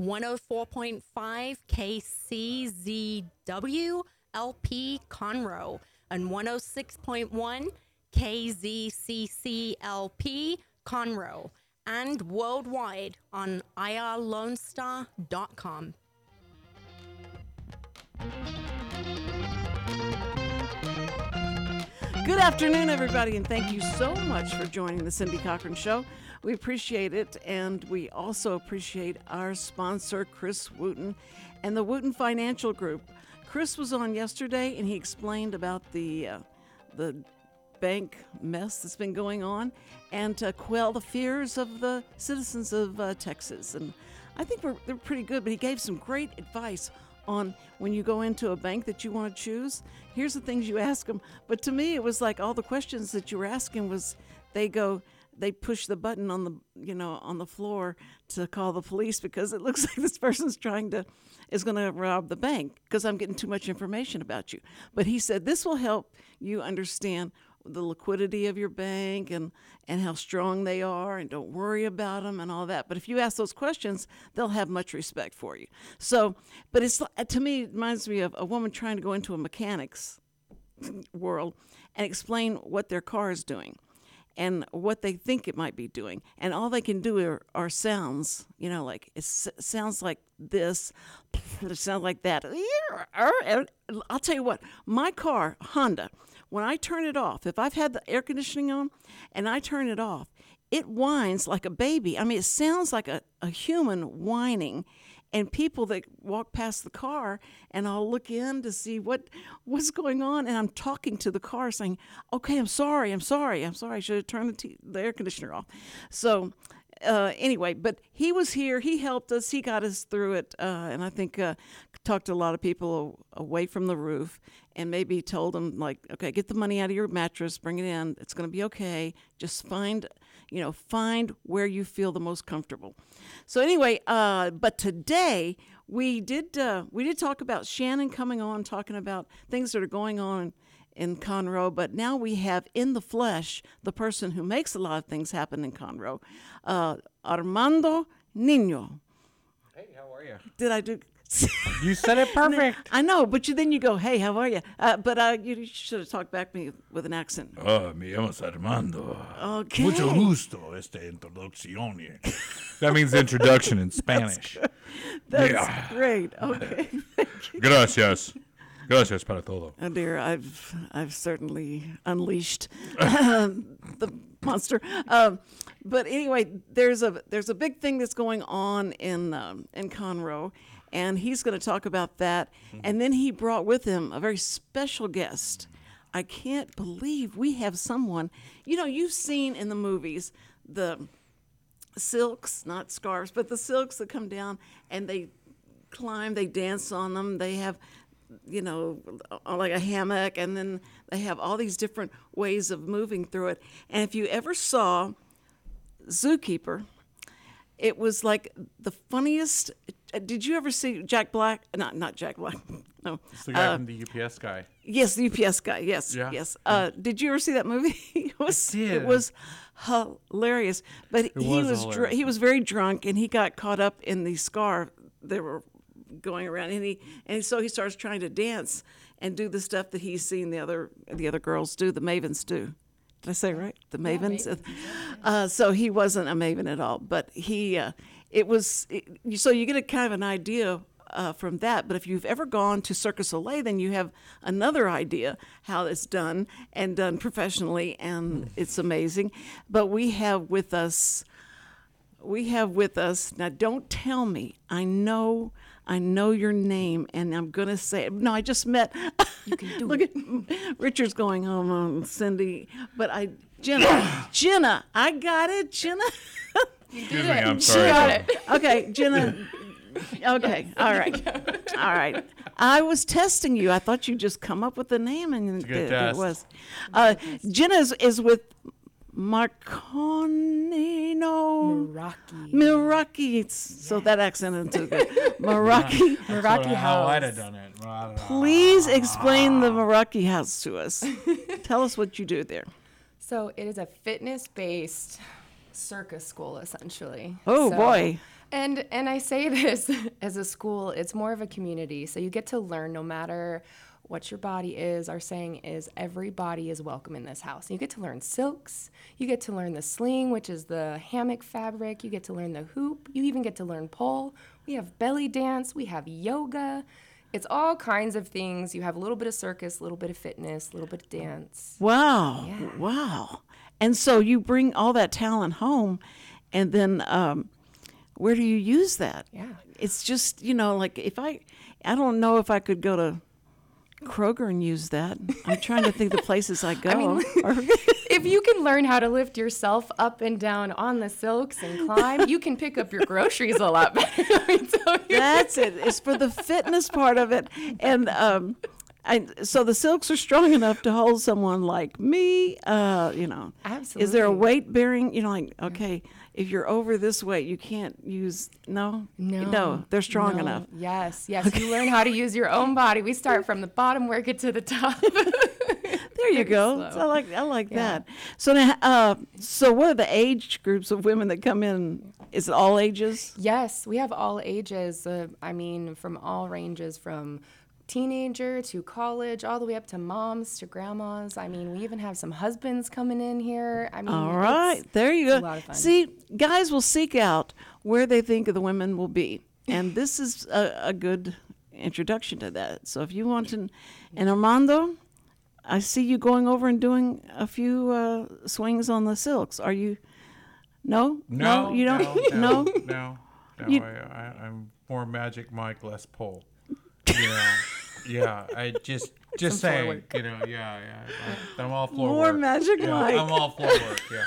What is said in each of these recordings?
104.5 KCZW LP Conroe and 106.1 KZCCLP Conroe and worldwide on irlonestar.com. Good afternoon, everybody, and thank you so much for joining the Cindy Cochran Show. We appreciate it, and we also appreciate our sponsor, Chris Wootton, and the Wootton Financial Group. Chris was on yesterday, and he explained about the uh, the bank mess that's been going on, and to quell the fears of the citizens of uh, Texas. And I think we're they're pretty good. But he gave some great advice on when you go into a bank that you want to choose. Here's the things you ask them. But to me, it was like all the questions that you were asking was they go they push the button on the you know on the floor to call the police because it looks like this person's trying to is going to rob the bank because I'm getting too much information about you. But he said this will help you understand the liquidity of your bank and and how strong they are and don't worry about them and all that. But if you ask those questions, they'll have much respect for you. So, but it's to me it reminds me of a woman trying to go into a mechanics world and explain what their car is doing and what they think it might be doing. And all they can do are, are sounds, you know, like it s- sounds like this, it sounds like that. I'll tell you what, my car, Honda, when I turn it off, if I've had the air conditioning on and I turn it off, it whines like a baby. I mean, it sounds like a, a human whining and people that walk past the car and I'll look in to see what what's going on and I'm talking to the car saying, "Okay, I'm sorry. I'm sorry. I'm sorry. I should have turned the, t- the air conditioner off." So uh, anyway, but he was here. He helped us. He got us through it, uh, and I think uh, talked to a lot of people away from the roof, and maybe told them like, okay, get the money out of your mattress, bring it in. It's going to be okay. Just find, you know, find where you feel the most comfortable. So anyway, uh, but today we did uh, we did talk about Shannon coming on, talking about things that are going on in Conroe, but now we have in the flesh the person who makes a lot of things happen in Conroe, uh, Armando Nino. Hey, how are you? Did I do? You said it perfect. I know, but you then you go, "Hey, how are you?" Uh, but uh, you should have talked back me with an accent. Oh, me llamo Armando. Okay. Mucho gusto esta introducción. That means introduction in Spanish. That's Yeah. great. Okay. Gracias. Gracias para todo. Oh dear, I've I've certainly unleashed the monster. Um, but anyway, there's a there's a big thing that's going on in um, in Conroe, and he's going to talk about that. Mm-hmm. And then he brought with him a very special guest. I can't believe we have someone. You know, you've seen in the movies the silks, not scarves, but the silks that come down and they climb, they dance on them. They have, you know, like a hammock, and then they have all these different ways of moving through it. And if you ever saw Zookeeper, it was like the funniest. uh, Did you ever see Jack Black? Not not Jack Black. No. It's the guy Uh, from the UPS guy. Yes, the UPS guy. Yes, Yeah. yes. Uh, did you ever see that movie? it was. It was hilarious. But he was was dr- he was very drunk, and he got caught up in the scar they were going around, and he and so he starts trying to dance and do the stuff that he's seen the other the other girls do, the mavens do. Did I say right? The mavens. Uh, so he wasn't a maven at all, but he. Uh, it was it, so you get a kind of an idea uh, from that. But if you've ever gone to Circus Soleil, then you have another idea how it's done and done professionally, and it's amazing. But we have with us, we have with us now. Don't tell me. I know. I know your name, and I'm gonna say it. No, I just met. You can do Look at Richard's going home on Cindy, but I Jenna, Jenna, I got it, Jenna. Excuse me, I'm She sorry. got it. Okay, Jenna, Okay. All right. All right. I was testing you. I thought you'd just come up with the name, and a good th- it test. was. Uh, Jenna is, is with Marconino Rocky. Milwaukee. It's- So that accent isn't too good. Milwaukee. Meraki How I'd have done it. I don't know. Please explain the Milwaukee house to us. Tell us what you do there. So it is a fitness-based circus school, essentially. Oh, So- boy. And and I say this as a school, it's more of a community. So you get to learn no matter what your body is. Our saying is every body is welcome in this house. You get to learn silks. You get to learn the sling, which is the hammock fabric. You get to learn the hoop. You even get to learn pole. We have belly dance. We have yoga. It's all kinds of things. You have a little bit of circus, a little bit of fitness, a little bit of dance. Wow. Wow. And so you bring all that talent home, and then um, where do you use that? Yeah. It's just, you know, like if I, I don't know if I could go to Kroger and use that. I'm trying to think the places I go. Or- if you can learn how to lift yourself up and down on the silks and climb, you can pick up your groceries a lot better. let me tell. That's it. It's for the fitness part of it. And um, I, so the silks are strong enough to hold someone like me. Uh, you know, absolutely. Is there a weight bearing? You know, like okay, if you're over this weight, you can't use. No, no, they're strong No. enough. Yes, yes. You learn how to use your own body. We start from the bottom, work it to the top. There you go. slow. I like I like Yeah. that. So now, uh, so what are the age groups of women that come in? Is it all ages? yes, we have all ages. Uh, I mean, from all ranges, from teenager to college, all the way up to moms to grandmas. I mean, we even have some husbands coming in here. I mean, all right, it's- there you go. a lot of fun. See, guys will seek out where they think the women will be, and this is a, a good introduction to that. So if you want to, and Armando, I see you going over and doing a few uh, swings on the silks. Are you? No, No, you don't. No, No, no, no. no, You- I, I, I'm more Magic Mike, less pole. Know, yeah. I just, just Some saying. You know, yeah, yeah. I, I'm all floor More work. Magic yeah, Mike. I'm all floor work. Yeah.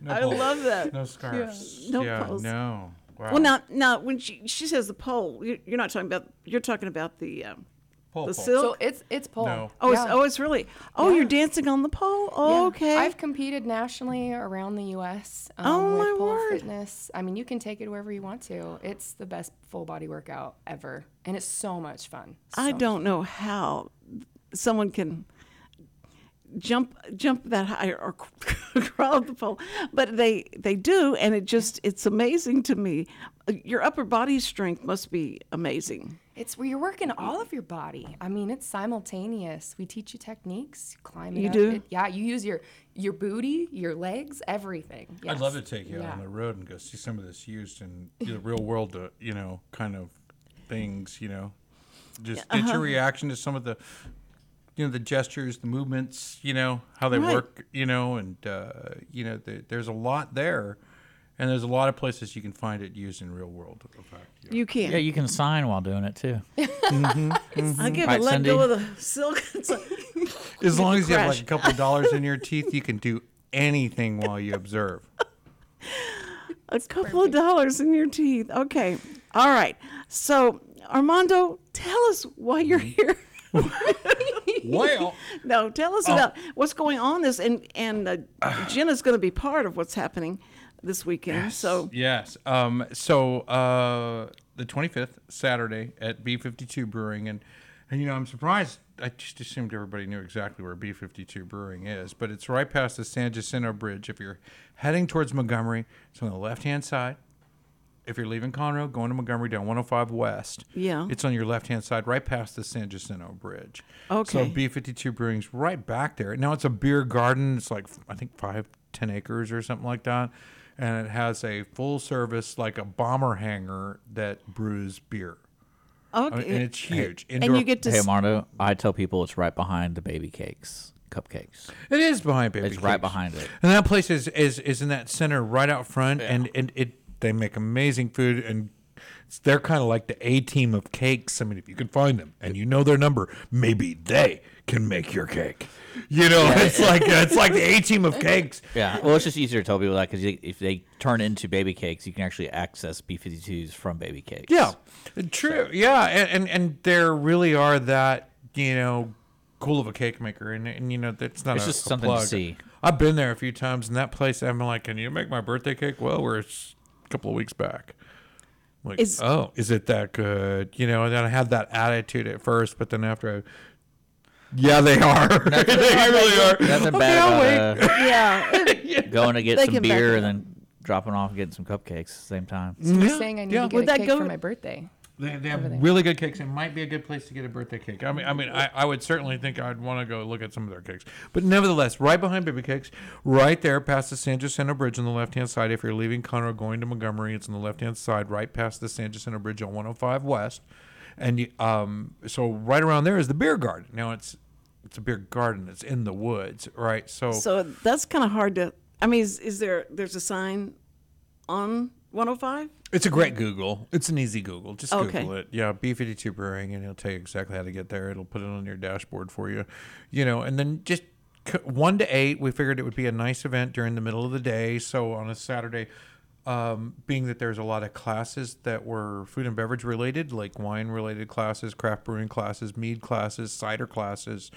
No I pole. love that. No scarves. no yeah, poles. no. Wow. Well, now, now when she she says the pole, you- you're not talking about. You're talking about the um, pole, the pole. silk. So it's it's pole. No. oh, it's, Yeah. oh, it's really. Oh, Yeah. you're dancing on the pole. Oh, Yeah. okay. I've competed nationally around the U.S. Um, Oh, with my pole word. fitness. I mean, you can take it wherever you want to. It's the best full body workout ever, and it's so much fun. I So don't know how someone can jump jump that high or crawl up the pole, but they they do, and it just it's amazing to me. Your upper body strength must be amazing. It's where you're working all of your body. I mean, it's simultaneous. We teach you techniques. Climb it You up. do? It- yeah, you use your your booty, your legs, everything. I'd love to take you out on the road and go see some of this used in the real world, uh, you know, kind of things, you know. Just get uh-huh. your reaction to some of the, you know, the gestures, the movements, you know, how they Right. work, you know, and, uh, you know, the, there's a lot there. And there's a lot of places you can find it used in real world. In fact, yeah. You can. Yeah, you can sign while doing it too. Mm-hmm, I give mm-hmm. Right, a let Cindy? go of the silk. As long as you have like a couple of dollars in your teeth, you can do anything while you observe. a couple of dollars in your teeth. Okay. All right. So, Armando, tell us why you're mm-hmm. here. well, No, tell us oh. about what's going on this and and uh, Jenna's going to be part of what's happening this weekend. So, Yes. Um, so uh, the 25th, Saturday at B52 Brewing, and and you know I'm surprised. I just assumed everybody knew exactly where B52 Brewing is, but it's right past the San Jacinto Bridge. If you're heading towards Montgomery, it's on the left-hand side. If you're leaving Conroe, going to Montgomery down 105 West, Yeah. it's on your left-hand side, right past the San Jacinto Bridge. Okay. So B52 Brewing's right back there. Now it's a beer garden. It's like I think five, ten acres or something like that, and it has a full service like a bomber hangar that brews beer, I okay. mean, and it's huge. and Indoor- you get to Hey, s- Armando, I tell people it's right behind the baby cakes, cupcakes. it is behind Baby cakes. It's right behind it. And that place is, is is in that center right out front, and and it they make amazing food and They're kind of like the A team of cakes. I mean, if you can find them and you know their number, maybe they can make your cake. You know, it's like it's like the A team of cakes. Yeah, well, it's just easier to tell people that because if they turn into baby cakes, you can actually access B52s from baby cakes. Yeah, true. Yeah, and, and and there really are that you know cool of a cake maker, and and you know that's not It's a, just a something to see. I've been there a few times, and that place I'm like, can you make my birthday cake? Well, we're a couple of weeks back. Like, Is- oh, is it that good? You know, and then I had that attitude at first, but then after I. Yeah, they are. they really are. Nothing Okay, bad about uh, yeah. going to get They some beer and then dropping off and getting some cupcakes at the same time. So you're Yeah, saying I need yeah. to get Would a that cake go- for my birthday. They, they have really good cakes. It might be a good place to get a birthday cake. I mean, I mean, I, I would certainly think I'd want to go look at some of their cakes. But nevertheless, right behind Baby Cakes, right there past the San Jacinto Bridge on the left hand side. If you're leaving Conroe going to Montgomery, it's on the left hand side, right past the San Jacinto Bridge on 105 West. And you, um, so right around there is the beer garden. Now it's it's a beer garden. It's in the woods, right? So, So that's kind of hard to. I mean, is, is there? There's a sign on 105. It's a great Google. It's an easy Google. Just Okay. Google it. Yeah, B52 Brewing, and it'll tell you exactly how to get there. It'll put it on your dashboard for you, you know. And then just c- one to eight, we figured it would be a nice event during the middle of the day. So on a Saturday, um, being that there's a lot of classes that were food and beverage related, like wine related classes, craft brewing classes, mead classes, cider classes.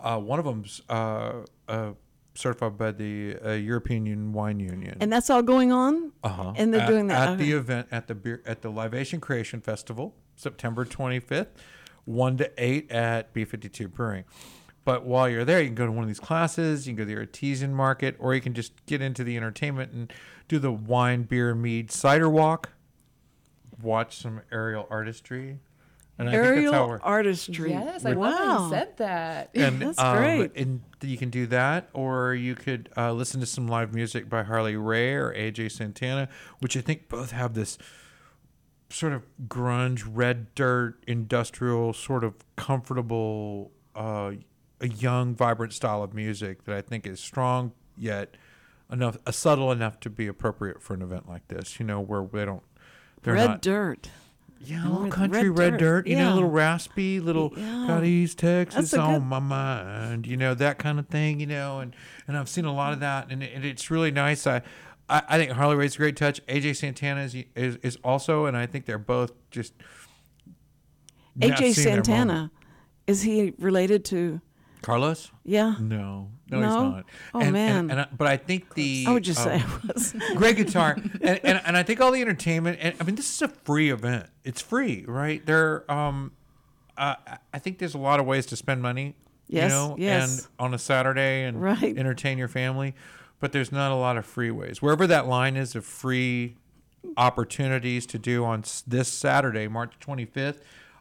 Uh, one of them's uh, uh, certified by the uh, European Union Wine Union. And that's all going on. Uh-huh. And they're at, doing that at okay. the event at the beer at the Libation Creation Festival, September 25th, one to eight at B52 Brewing. But while you're there, you can go to one of these classes. You can go to the artisan market, or you can just get into the entertainment and do the wine, beer, mead, cider walk. Watch some aerial artistry, and I think aerial that's how we're. artistry. Yes, I wow. love how you said that. And, That's um, great. And you can do that, or you could uh, listen to some live music by Harley Ray or AJ Santana, which I think both have this sort of grunge, red dirt, industrial, sort of comfortable, uh, a young, vibrant style of music that I think is strong yet enough, uh, subtle enough to be appropriate for an event like this. You know, where they don't, they're Red not dirt. Yeah, a little country red red, dirt. dirt, you know, Yeah. a little raspy, little Yeah. got East Texas a on my mind, you know, that kind of thing, you know, and and I've seen a lot of mm. that, and, it, and it's really nice. I, I I think Harley Ray's a great touch. AJ Santana is is, is also, and I think they're both just AJ seeing their moment. Santana. Is he related to? Carlos. Yeah. No, no, he's not. Oh, and, man. And, and I, but I think the I would just say um, I was. great guitar and, and and I think all the entertainment and I mean this is a free event. It's free, right? There um uh, I think there's a lot of ways to spend money, Yes, you know, yes. and on a Saturday and Right. entertain your family, but there's not a lot of free ways. Wherever that line is of free opportunities to do on this Saturday, March 25th,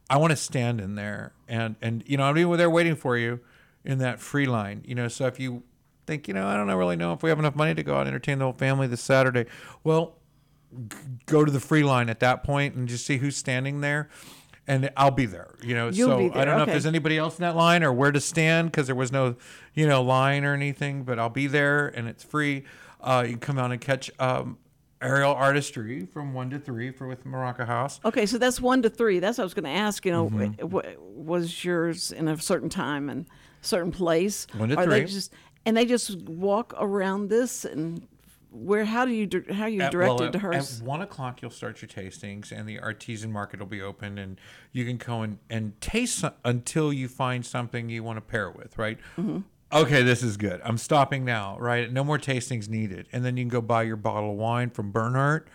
I want to stand in there and and you know I'll be there waiting for you in that free line. You know, so if you think you know I don't really know if we have enough money to go out and entertain the whole family this Saturday, well, g- go to the free line at that point and just see who's standing there. And I'll be there, you know. You'll so I don't know if there's anybody else in that line or where to stand because there was no, you know, line or anything. But I'll be there and it's free. Uh, you can come out and catch um, aerial artistry from one to three for with Meraki House. Okay, so that's one to three. That's what I was going to ask. You know, Mm-hmm. w- was yours in a certain time and certain place? One to Are They just and they just walk around this and where? How do you how are you directed to hers? At one o'clock, you'll start your tastings, and the artisan market will be open, and you can go and, and taste some, until you find something you want to pair with, right? Mm-hmm. Okay, this is good. I'm stopping now, right? No more tastings needed. And then you can go buy your bottle of wine from Bernhardt,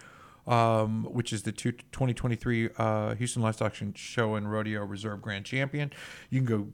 um, which is the two, 2023 uh, Houston Livestock Show and Rodeo Reserve Grand Champion. You can go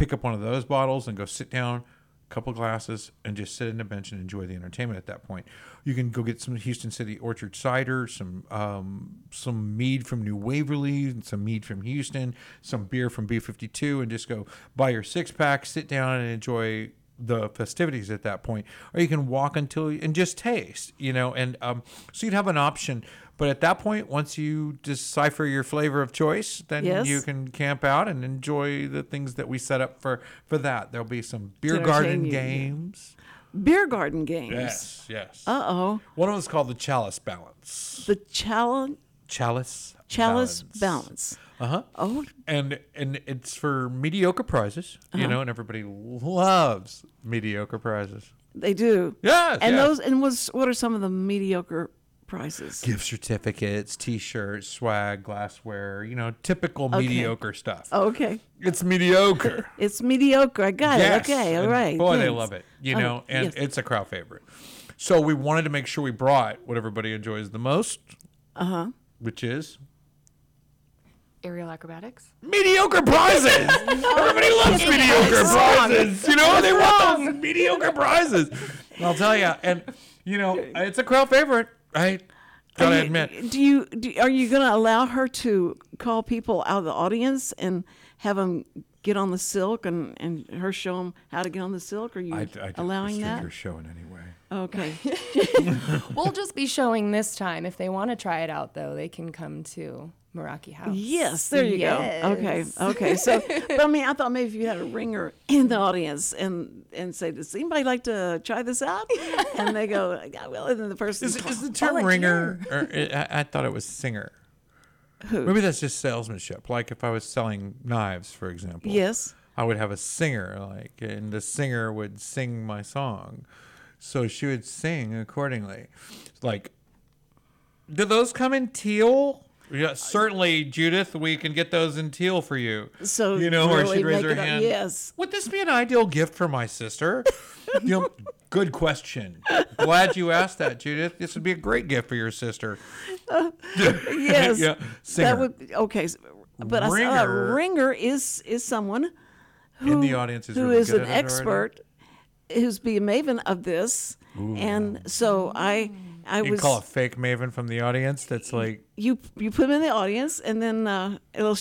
pick up one of those bottles and go sit down, a couple glasses and just sit in a bench and enjoy the entertainment at that point. You can go get some Houston City Orchard cider, some um, some mead from New Waverly, some mead from Houston, some beer from B52, and just go buy your six pack, sit down and enjoy the festivities at that point. Or you can walk until and just taste, you know, and um, so you'd have an option. But at that point, once you decipher your flavor of choice, then Yes. you can camp out and enjoy the things that we set up for for that. There'll be some beer garden games. Beer garden games. Yes, yes. Uh oh. One of them's called the Chalice Balance. The challenge. Chalice Chalice Balance. Uh huh. Oh, And and it's for mediocre prizes, you know, and everybody loves mediocre prizes. they do. Yes, And yes. those and what's what are some of the mediocre prizes? Gift certificates, T-shirts, swag, glassware, you know, typical mediocre stuff. Okay. It's mediocre. It's mediocre. I got Yes, it. Okay. All and right. Boy, they love it. You Oh, know, and yes. it's a crowd favorite. So we wanted to make sure we brought what everybody enjoys the most. Uh Uh-huh. Which is Aerial acrobatics. mediocre prizes. Everybody loves mediocre prizes. You know, they want those mediocre prizes. I'll tell you, and you know, it's a crowd favorite. I gotta you- admit. Do you do, are you going to allow her to call people out of the audience and have them get on the silk and, and her show them how to get on the silk? Are you I, I allowing that? show in any way. Okay. We'll just be showing this time. If they want to try it out, though, they can come to Meraki House. Yes, there you go. Okay, okay. So, but I mean, I thought maybe if you had a ringer in the audience and and say, "Does anybody like to try this out?" and they go, "Yeah, well," and then the person Is, is the term oh, ringer? Or uh, I, I thought it was singer. Who? Maybe that's just salesmanship. Like if I was selling knives, for example. yes, I would have a singer, like, and the singer would sing my song. So she would sing accordingly. Like, do those come in teal? Yeah, certainly, Judith. We can get those in teal for you. So you know, or she'd raise her it up- hand. yes. Would this be an ideal gift for my sister? you know, good question. Glad you asked that, Judith. This would be a great gift for your sister. Uh, yes. yeah, singer. That would okay. s- But I saw uh, Ringer. a ringer is is someone who In the audience is who really is good an expert. it already? Expert, who's be a maven of this, and so I I you was call a fake maven from the audience. That's like you you put them in the audience, and then uh, it'll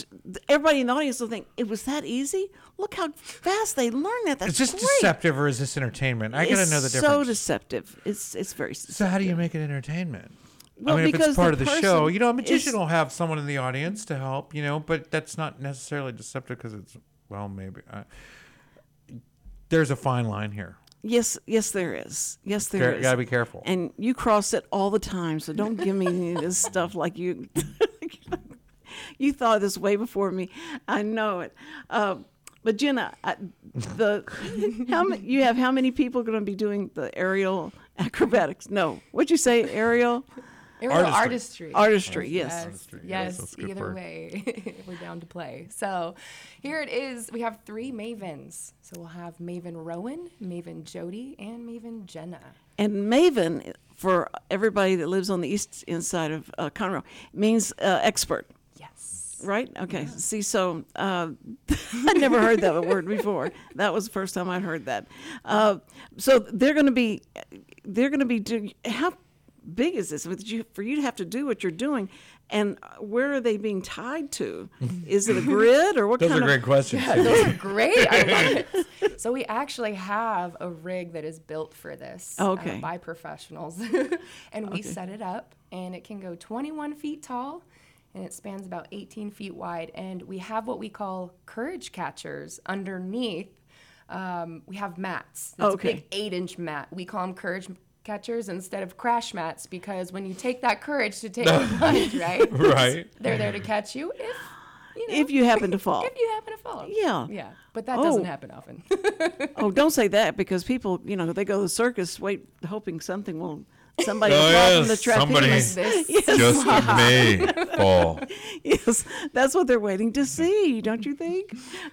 everybody in the audience will think it was that easy. Look how fast they learn that. That's Is this great. deceptive or is this entertainment? I gotta know the difference. So deceptive. It's it's very. So how do you make it entertainment? Well, I mean, if because it's part the of the show, you know, a magician is- will have someone in the audience to help, you know, but that's not necessarily deceptive because it's well, maybe. Uh, there's a fine line here. Yes, yes, there is. Yes, there Care- is. gotta be careful. And you cross it all the time, so don't give me any of this stuff like you. you thought this way before me. I know it. Uh, but Jenna, I, the how many, you have how many people going to be doing the aerial acrobatics? No, what'd you say? Aerial Aerial Artistry. artistry. artistry. Yes. Yes, Artistry, yes, yes. that's either word. way, we're down to play. So here it is. We have three mavens. So we'll have Maven Rowan, Maven Jody, and Maven Jenna. And Maven, for everybody that lives on the east inside of uh, Conroe, means uh, expert. Yes. Right? Okay. See, so uh, I never heard that word before. That was the first time I'd heard that. Uh, so they're going to be, they're going to be doing. How big is this? With you, for you to have to do what you're doing, and where are they being tied to? Is it a grid or what Those kind are of? great questions. Yeah, Those are great. I love it. So we actually have a rig that is built for this uh, Okay. by professionals, and we set it up, and it can go 21 feet tall, and it spans about 18 feet wide, and we have what we call courage catchers underneath. Um, we have mats. It's Okay. a big eight-inch mat. We call them courage catchers instead of crash mats because when you take that courage to take a plunge, right? Right. They're there to catch you if you know, If you happen to fall. if you happen to fall. Yeah. Yeah. But that Oh. doesn't happen often. Oh, don't say that because people, you know, they go to the circus, wait, hoping something will, somebody Oh, will fall from the yes, trapeze. somebody- this Just may fall. yes, that's what they're waiting to see, don't you think?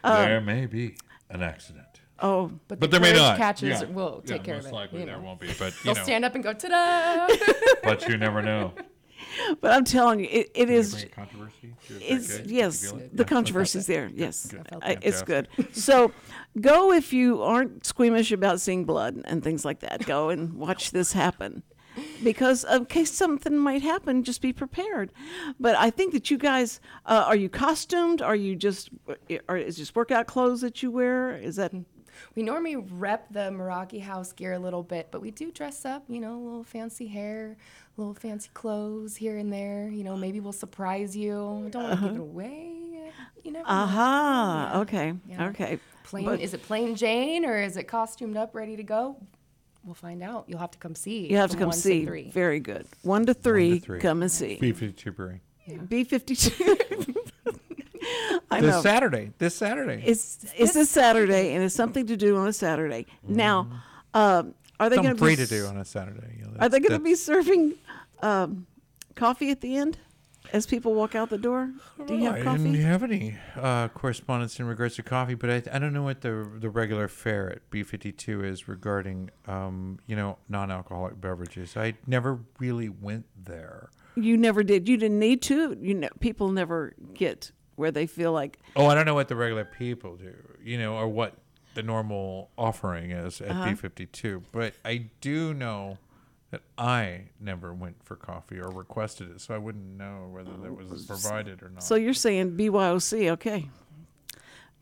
there um, may be an accident. Oh, but, But the there may courage not. catchers Yeah. will take yeah, care most of it. likely you there know. won't be, but you They'll know, stand up and go ta-da. but you never know. but I'm telling you, it, it is. controversy. It's yes, the controversy is there. Yes, felt I, it's good. So, go if you aren't squeamish about seeing blood and things like that. Go and watch this happen, because uh, in case something might happen, just be prepared. But I think that you guys uh, are you costumed? Are you just? Uh, are is just workout clothes that you wear? Is that? Hmm. We normally rep the Meraki house gear a little bit, but we do dress up, you know, a little fancy hair, a little fancy clothes here and there. You know, maybe we'll surprise you. Don't want to give uh-huh. it away. You never know. Uh-huh. Aha. Okay. Yeah. Okay. Plain, But- is it plain Jane or is it costumed up, ready to go? We'll find out. You'll have to come see. You have to come one see. three. Very good. One to three. three. Come and see. B52 Brewing. B fifty two. I know. This Saturday. This Saturday. It's it's this Saturday, and it's something to do on a Saturday. Now, um, are they going Something to free be to do on a Saturday. You know, Are they going to be serving um, coffee at the end as people walk out the door? Do you Oh, have I coffee? didn't have any uh, correspondence in regards to coffee, but I, I don't know what the the regular fare at B fifty two is regarding um, you know non alcoholic beverages. I never really went there. You never did. You didn't need to. You know, people never get where they feel like Oh, I don't know what the regular people do, you know, or what the normal offering is at Uh-huh. B fifty two. But I do know that I never went for coffee or requested it, so I wouldn't know whether that was provided or not. So you're saying BYOC? Okay,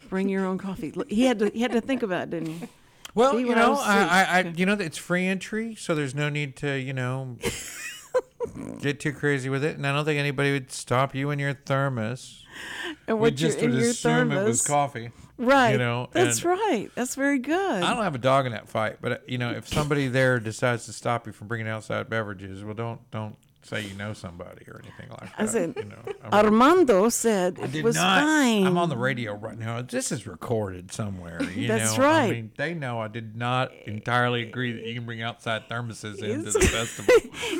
bring your own coffee. He had to. He had to think about it, didn't he? Well, you know, BYOC. I, I, I, you know, it's free entry, so there's no need to, you know, get too crazy with it. And I don't think anybody would stop you in your thermos. And We what you're just would your assume thermos, it was coffee. right? you know, that's and- right. That's very good. I don't have a dog in that fight, but uh, you know, if somebody there decides to stop you from bringing outside beverages, well, don't don't say you know somebody or anything like that. I said, you know, I mean, Armando said it was not. fine. I'm on the radio right now. This is recorded somewhere. You That's know? right. I mean, they know I did not entirely agree that you can bring outside thermoses into the festival.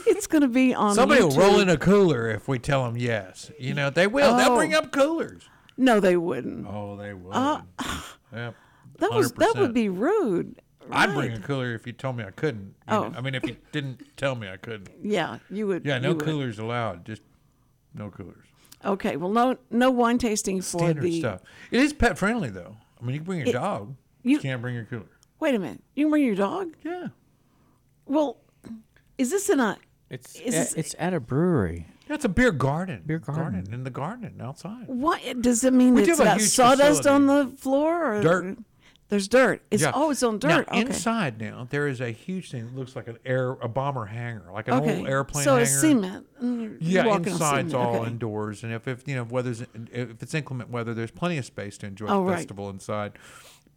It's going to be on. Somebody will roll in a cooler if we tell them yes. You know, they will. They'll Oh. bring up coolers. No, they wouldn't. Oh, they uh, will. yep. That was that would be rude. I'd bring a cooler if you told me I couldn't. You Oh. know, I mean, if you didn't tell me I couldn't. Yeah, you would. Yeah, no you would. coolers allowed. Just no coolers. Okay, well, no, no wine tasting for Standard the. stuff. It is pet friendly though. I mean, you can bring your dog. You, you- can't bring your cooler. Wait a minute, you can bring your dog. Yeah. Well, is this in a? It's Is a- this- it's at a brewery. That's a beer garden. Beer garden. in the garden outside. What does it mean? We do It's have got huge sawdust on the floor or Dirt. There's dirt. It's Yeah. oh, it's on Now, dirt. okay. inside now there is a huge thing that looks like an air a bomber hangar, like an okay. old airplane so hangar. it's cement. you're- you're Yeah, inside's all okay. indoors, and if, if you know weather's if it's inclement weather, there's plenty of space to enjoy Oh, the right. festival inside.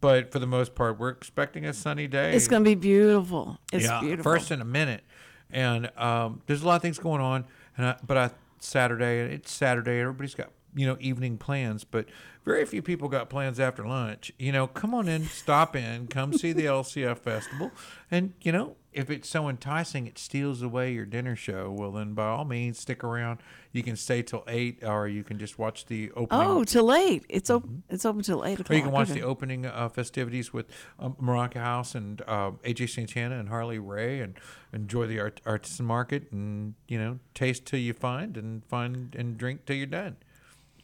But for the most part, we're expecting a sunny day. It's gonna be beautiful. It's yeah, beautiful. first in a minute, and um, there's a lot of things going on. And I, but I Saturday, it's Saturday. Everybody's got you know evening plans, but very few people got plans after lunch. You know, come on in, stop in, come see the LCF festival, and you know if it's so enticing, it steals away your dinner show. Well, then by all means, stick around. You can stay till eight, or you can just watch the opening. oh, till eight. It's open. It's open till eight o'clock. Or you can watch okay. the opening uh, festivities with um, Meraki House and uh, AJ Santana and Harley Ray, and enjoy the art- artisan market, and you know, taste till you find, and find and drink till you're done.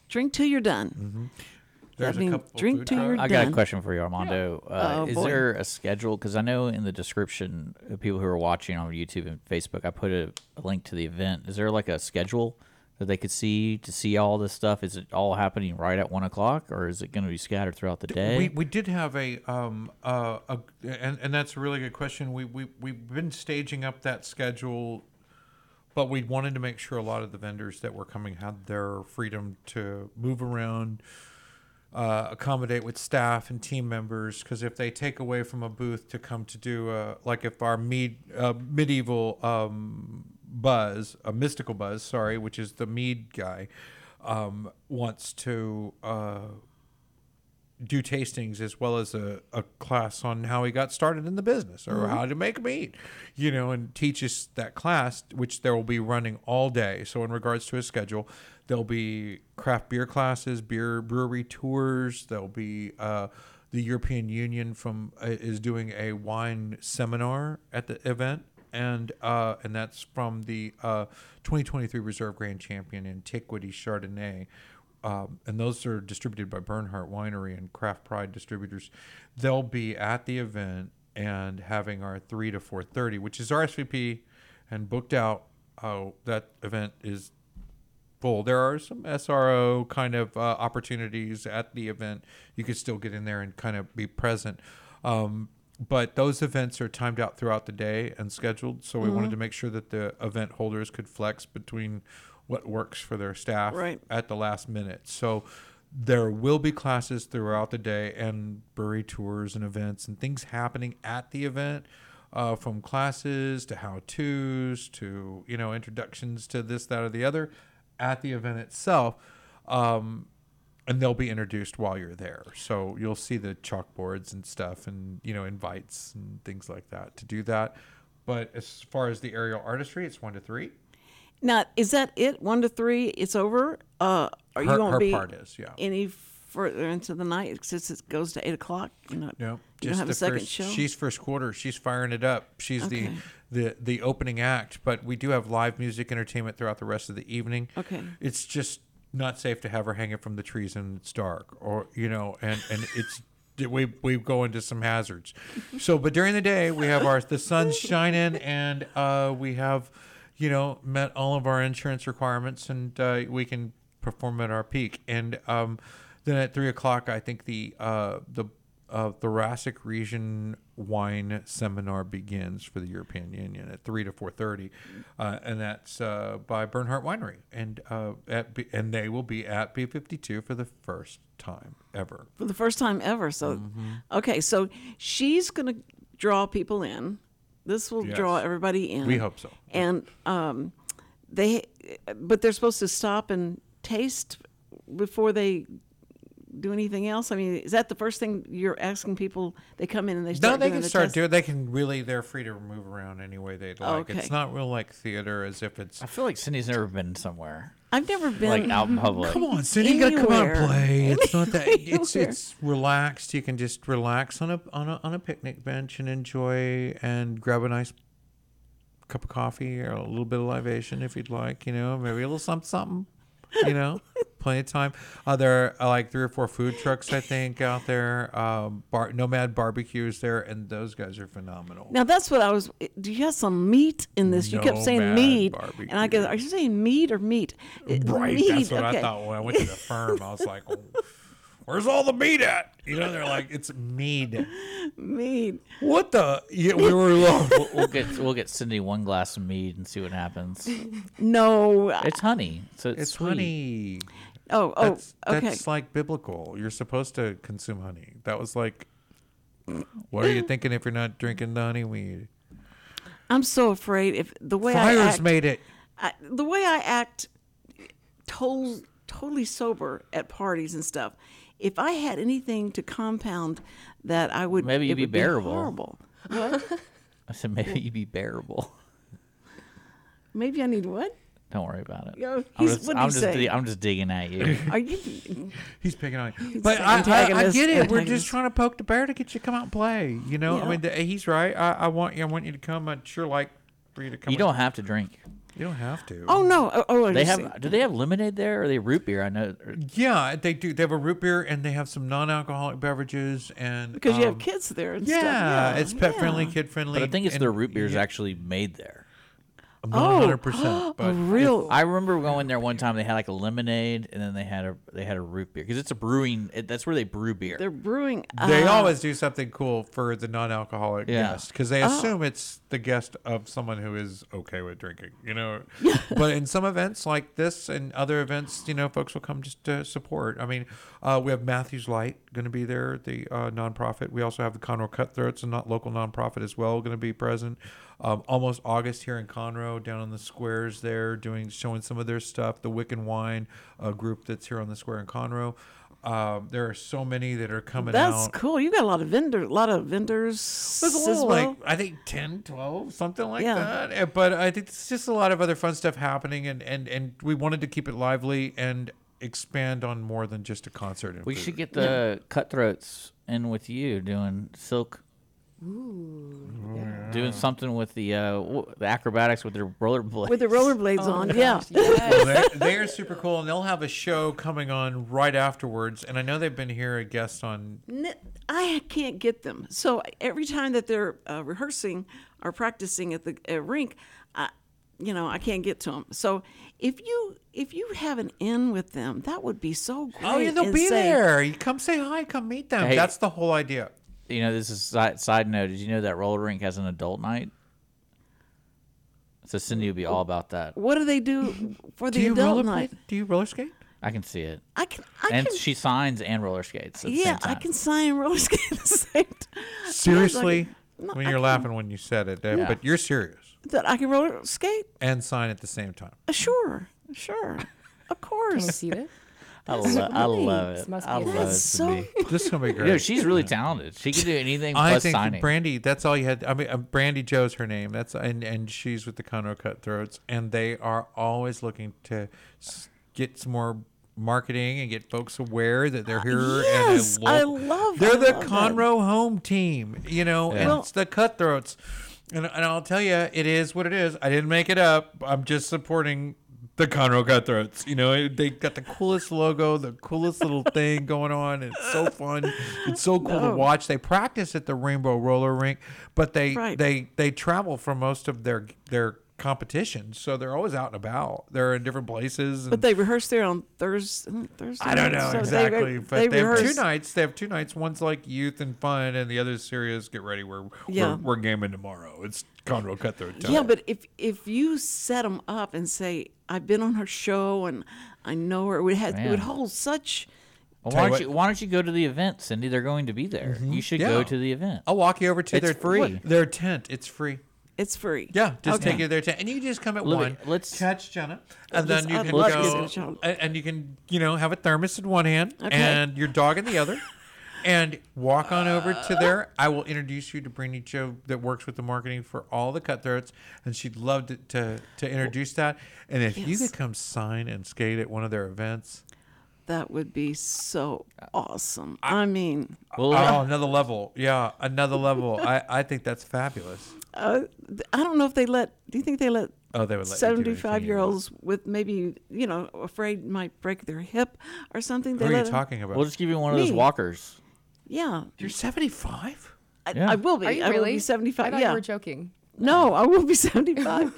drink till you're done. Mm-hmm. There's mean a couple drink food till you're trucks. I got a question for you, Armando. Uh, Oh, is boy. there a schedule? Because I know in the description, of people who are watching on YouTube and Facebook, I put a, a link to the event. Is there like a schedule that they could see to see all this stuff? Is it all happening right at one o'clock, or is it going to be scattered throughout the day? We, we did have a um uh a, and and that's a really good question. We we we've been staging up that schedule, but we wanted to make sure a lot of the vendors that were coming had their freedom to move around, uh, accommodate with staff and team members. Because if they take away from a booth to come to do a like if our mead uh, medieval um buzz a mystical buzz sorry which is the mead guy um wants to uh do tastings as well as a, a class on how he got started in the business or how to make meat, you know, and teaches that class, which there will be running all day. So, in regards to his schedule, there'll be craft beer classes, beer brewery tours. There'll be uh, the European Union from uh, is doing a wine seminar at the event. And uh, and that's from the uh, 2023 Reserve Grand Champion Antiquity Chardonnay, um, and those are distributed by Bernhardt Winery and Craft Pride distributors. They'll be at the event and having our three to four thirty, which is RSVP and booked out. Oh, that event is full. There are some SRO kind of uh, opportunities at the event. You could still get in there and kind of be present. Um, but those events are timed out throughout the day and scheduled. So we wanted to make sure that the event holders could flex between what works for their staff Right. at the last minute. So there will be classes throughout the day and brewery tours and events and things happening at the event. Uh, from classes to how tos to you know introductions to this that or the other at the event itself. Um, and they'll be introduced while you're there. So you'll see the chalkboards and stuff and, you know, invites and things like that to do that. But as far as the aerial artistry, it's one to three. Now, is that it? One to three, it's over. Uh, are you Her- going to be part is, yeah. any further into the night since it goes to eight o'clock? You know, No, you don't have a second first, show. She's first quarter. She's firing it up. She's Okay. the, the the opening act. But we do have live music entertainment throughout the rest of the evening. Okay. It's just not safe to have her hanging from the trees and it's dark, or you know, and and it's we we go into some hazards. So, but during the day we have our the sun's shining and uh, we have, you know, met all of our insurance requirements and uh, we can perform at our peak. And um, then at three o'clock, I think the uh, the uh, thoracic region wine seminar begins for the European Union at three to four thirty, uh, and that's uh, by Bernhardt Winery, and uh, at B- and they will be at B fifty two for the first time ever. for the first time ever. So, okay, so she's going to draw people in. This will draw everybody in. We hope so. And um, they, but they're supposed to stop and taste before they do anything else. I mean, is that the first thing you're asking people? They come in and they start. No, they doing can the start test? doing. They can really. They're free to move around any way they'd like. Okay. It's not real like theater, as if it's. I feel like Cindy's never been somewhere I've never been like out in public. Come on, Cindy, you gotta come out and play. It's not that. It's it's relaxed. You can just relax on a on a on a picnic bench and enjoy and grab a nice cup of coffee or a little bit of libation if you'd like. You know, maybe a little something something. You know, plenty of time. Uh, there are like three or four food trucks I think out there. Um, bar, Nomad Barbecues there, and those guys are phenomenal. Now that's what I was. Do you have some meat in this? You kept saying Nomad meat, barbecue. and I guess are you saying meat or meat? Uh, Right, meat, that's what okay. I thought when I went to the firm. I was like, oh, "Where's all the meat at?" You know, they're like, "It's mead." Meat. What the? Yeah, we were low. we'll, we'll get we'll get Cindy one glass of mead and see what happens. No. It's honey, so it's, It's sweet. honey. Oh, oh, That's, okay. that's like biblical. You're supposed to consume honey. That was like, what are you thinking if you're not drinking the honey weed? I'm so afraid if the way I Friars act, made it. I, the way I act, totally, totally sober at parties and stuff. If I had anything to compound that, I would Maybe it you'd be would bearable. horrible. I said maybe you'd be bearable. Maybe I need what? Don't worry about it. Yo, I'm just, what'd I'm just, di- I'm just digging at you. Are you? He's picking on you. But the I, I, I antagonist- get it. We're just trying to poke the bear to get you to come out and play. You know, Yeah. I mean, the, he's right. I, I want you. I want you to come. I'd sure like for you to come. you don't have to drink. You don't have to. Oh no! Oh, oh They you have. see. Do they have lemonade there, or are they root beer? I know. or- Yeah, they do. They have a root beer and they have some non-alcoholic beverages and because you have um, kids there and Yeah, stuff. Yeah, it's pet friendly, kid friendly. But I think it's and- their root beer is yeah, actually made there. I'm not Oh, 100, percent but real. I remember going there one time. They had like a lemonade, and then they had a they had a root beer because it's a brewing. It, that's where they brew beer. They're brewing. they uh, always do something cool for the non-alcoholic Yeah. guest because they Oh. assume it's the guest of someone who is okay with drinking. You know, but in some events like this and other events, you know, folks will come just to support. I mean, uh, we have Matthews Light going to be there, the uh, nonprofit. We also have the Conroe Cutthroats, a not local nonprofit as well, going to be present. Um, almost August here in Conroe, down on the squares there, doing showing some of their stuff. The Wick and Wine uh, group that's here on the square in Conroe. Um, there are so many that are coming That's out. cool. You got a lot of vendors. A lot of vendors. There's a as little, well. like I think 10, 12, something like Yeah. that. Uh, But I think it's just a lot of other fun stuff happening, and and and we wanted to keep it lively and expand on more than just a concert. we food. should get the cutthroats in with you doing silk. Doing something with the uh, w- the acrobatics with their rollerblades. with the rollerblades on. Yeah. Well, they're, they're super cool, and they'll have a show coming on right afterwards. And I know they've been here a guest on. I can't get them. So every time that they're uh, rehearsing or practicing at the uh, rink, I, you know, I can't get to them. So if you if you have an in with them, that would be so great. Oh yeah, they'll be say, there. You come say hi, come meet them. Hey. That's the whole idea. You know, this is side, side note. Did you know that roller rink has an adult night? So Cindy would be all about that. What do they do for Do the you adult roller night? Do you roller skate? I can see it. I can. I and can. she signs and roller skates. At the yeah, same time. I can sign and roller skate at the same time. Seriously, No, when I you're can- laughing when you said it, Yeah. but you're serious That I can roller skate? and sign at the same time. Uh, sure, sure. Of Can we course. see it? I, lo- I love it. This must I be love it. it. That's to so This is gonna be great. You know, she's really talented. She can do anything I plus think signing. Brandy. That's all you had. I mean, uh, Brandy Joe's her name. That's and and she's with the Conroe Cutthroats, and they are always looking to s- get some more marketing and get folks aware that they're here. Yes, and I lo- love- They're I the love that. Conroe home team. You know, and Yeah. it's the Cutthroats. And, and I'll tell you, it is what it is. I didn't make it up. I'm just supporting the Conroe Cutthroats. You know, they got the coolest logo, the coolest little thing going on. It's so fun. It's so cool to watch. They practice at the Rainbow Roller Rink, but they Right. they they travel for most of their their competitions, so they're always out and about. They're in different places. And But they rehearse there on Thursday. Thursday I don't know night, so they- exactly, but they they, have two nights. They have two nights. One's like youth and fun, and the other is serious. Get ready, we're Yeah. we're, we're gaming tomorrow. It's Conroe Cutthroat time. Yeah, but if if you set them up and say, "I've been on her show and I know her," it would have, it would hold such. Well, why you don't you Why don't you go to the event, Cindy? They're going to be there. Mm-hmm. You should Yeah. go to the event. I'll walk you over to It's their free. what? Their tent. It's free. It's free. Yeah, just Okay. take you to their and you just come at Look, one. let's- catch Jenna, and then you can love to go, and and you can you know have a thermos in one hand Okay. and your dog in the other, and walk on over to there. I will introduce you to Brandy Joe that works with the marketing for all the cutthroats, and she'd love to to, to introduce that. And if you could come sign and skate at one of their events, That would be so awesome. I mean, Well, oh, another level, yeah, another level. I I think that's fabulous. uh, I don't know if they let. Do you think they let Oh, they would let you do anything seventy-five you year want. olds with maybe you know afraid might break their hip or something? They Who are you let 'em- talking about? we'll just give you one of those Me. walkers. Yeah, You're seventy five. I, Yeah. I will be. Are you I will really? be I seventy-five. thought Yeah. you were joking. No, I will be seventy-five.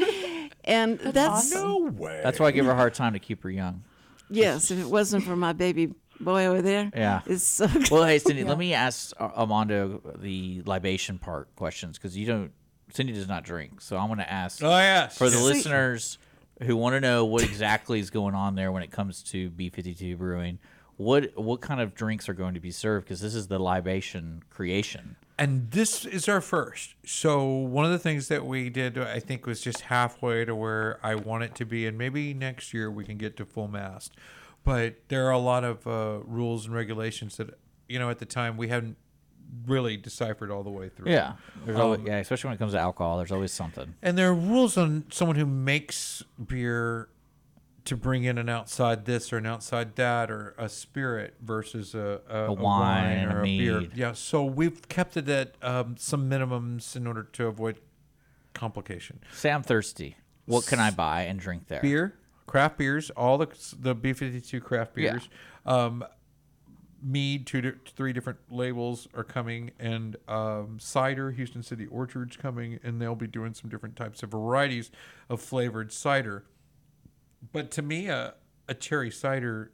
and that's awesome. way. That's why I give her a hard time to keep her young. Yes. If it wasn't for my baby boy over there, Yeah. it's so. Good. Well, hey, Cindy, let me ask uh, Ar- Armando the libation part questions because you don't. Cindy does not drink, so I'm going to ask Oh yes. for the See- listeners who want to know what exactly is going on there when it comes to B52 Brewing. What what kind of drinks are going to be served? Because this is the libation creation. And this is our first. So one of the things that we did, I think, was just halfway to where I want it to be, and maybe next year we can get to full mast. But there are a lot of uh, rules and regulations that, you know, at the time we hadn't really deciphered all the way through. Yeah, there's always, Um, yeah, especially when it comes to alcohol. There's always something. And there are rules on someone who makes beer to bring in an outside this or an outside that or a spirit versus a, a, a wine a or a, beer. Yeah, so we've kept it at um, some minimums in order to avoid complication. Say I'm thirsty. What can I buy and drink there? Beer, craft beers, all the the B fifty two craft Yeah. beers. Um, mead, two, di- three different labels are coming, and um, cider, Houston City Orchards coming, and they'll be doing some different types of varieties of flavored cider. But to me, a, a cherry cider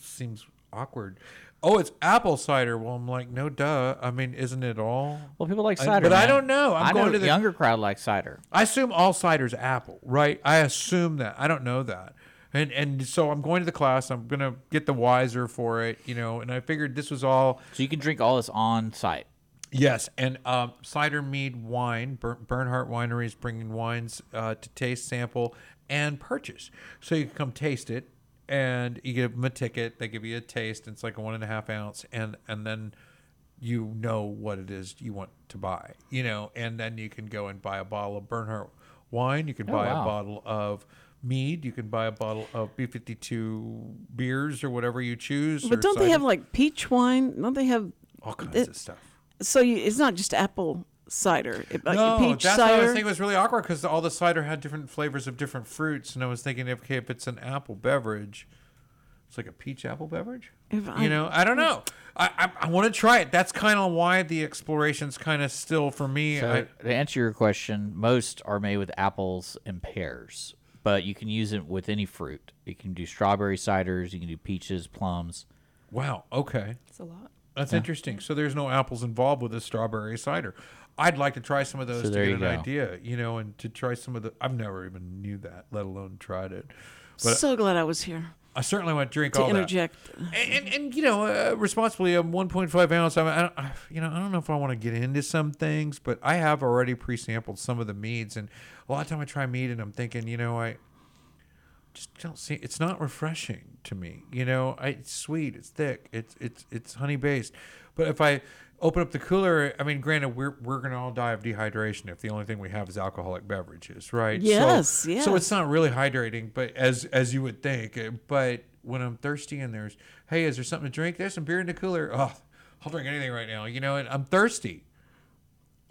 seems awkward. Oh, it's apple cider. Well, I'm like, no, duh. I mean, isn't it all? Well, people like I- cider, but I don't know. I'm I going know to the- younger crowd likes cider. I assume all cider's apple, right? I assume that. I don't know that. And and so I'm going to the class. I'm gonna get the wiser for it, you know. And I figured this was all So you can drink all this on site. yes. And um, cider, mead, wine. Bernhardt Winery is bringing wines uh, to taste, sample, and purchase. So you can come taste it, and you give them a ticket. They give you a taste. It's like a one and a half ounce, and and then you know what it is you want to buy, you know, and then you can go and buy a bottle of Bernhardt wine. You can oh, buy wow. a bottle of mead. You can buy a bottle of B52 beers or whatever you choose. But don't they have like peach wine? Don't they have? all kinds it- of stuff? So you, it's not just apple cider. It, like No, peach that's what I cider. was thinking was really awkward because all the cider had different flavors of different fruits, and I was thinking, okay, if it's an apple beverage, it's like a peach apple beverage. If I- you know, I don't know. I I, I want to try it. That's kind of why the exploration's kind of still for me. So I, to answer your question, most are made with apples and pears, but you can use it with any fruit. You can do strawberry ciders. You can do peaches, plums. wow. Okay. It's a lot. That's interesting. So there's no apples involved with the strawberry cider. I'd like to try some of those So to get an go. idea, you know, and to try some of the. I've never even knew that, let alone tried it. But so glad I was here I certainly want to drink to all interject. that. And, and, and you know, uh, responsibly, a 1.5 ounce. I, mean, I, don't, I, you know, I don't know if I want to get into some things, but I have already pre-sampled some of the meads, and a lot of time I try mead, and I'm thinking, you know, I. just don't see. It's not refreshing to me. You know, I, it's sweet, it's thick, it's it's it's honey based. But if I open up the cooler, I mean, granted, we're we're gonna all die of dehydration if the only thing we have is alcoholic beverages, right? Yes, So, yes. So it's not really hydrating, but as as you would think. uh, But when I'm thirsty and there's, hey, is there something to drink? There's some beer in the cooler. Oh, I'll drink anything right now. You know, and I'm thirsty.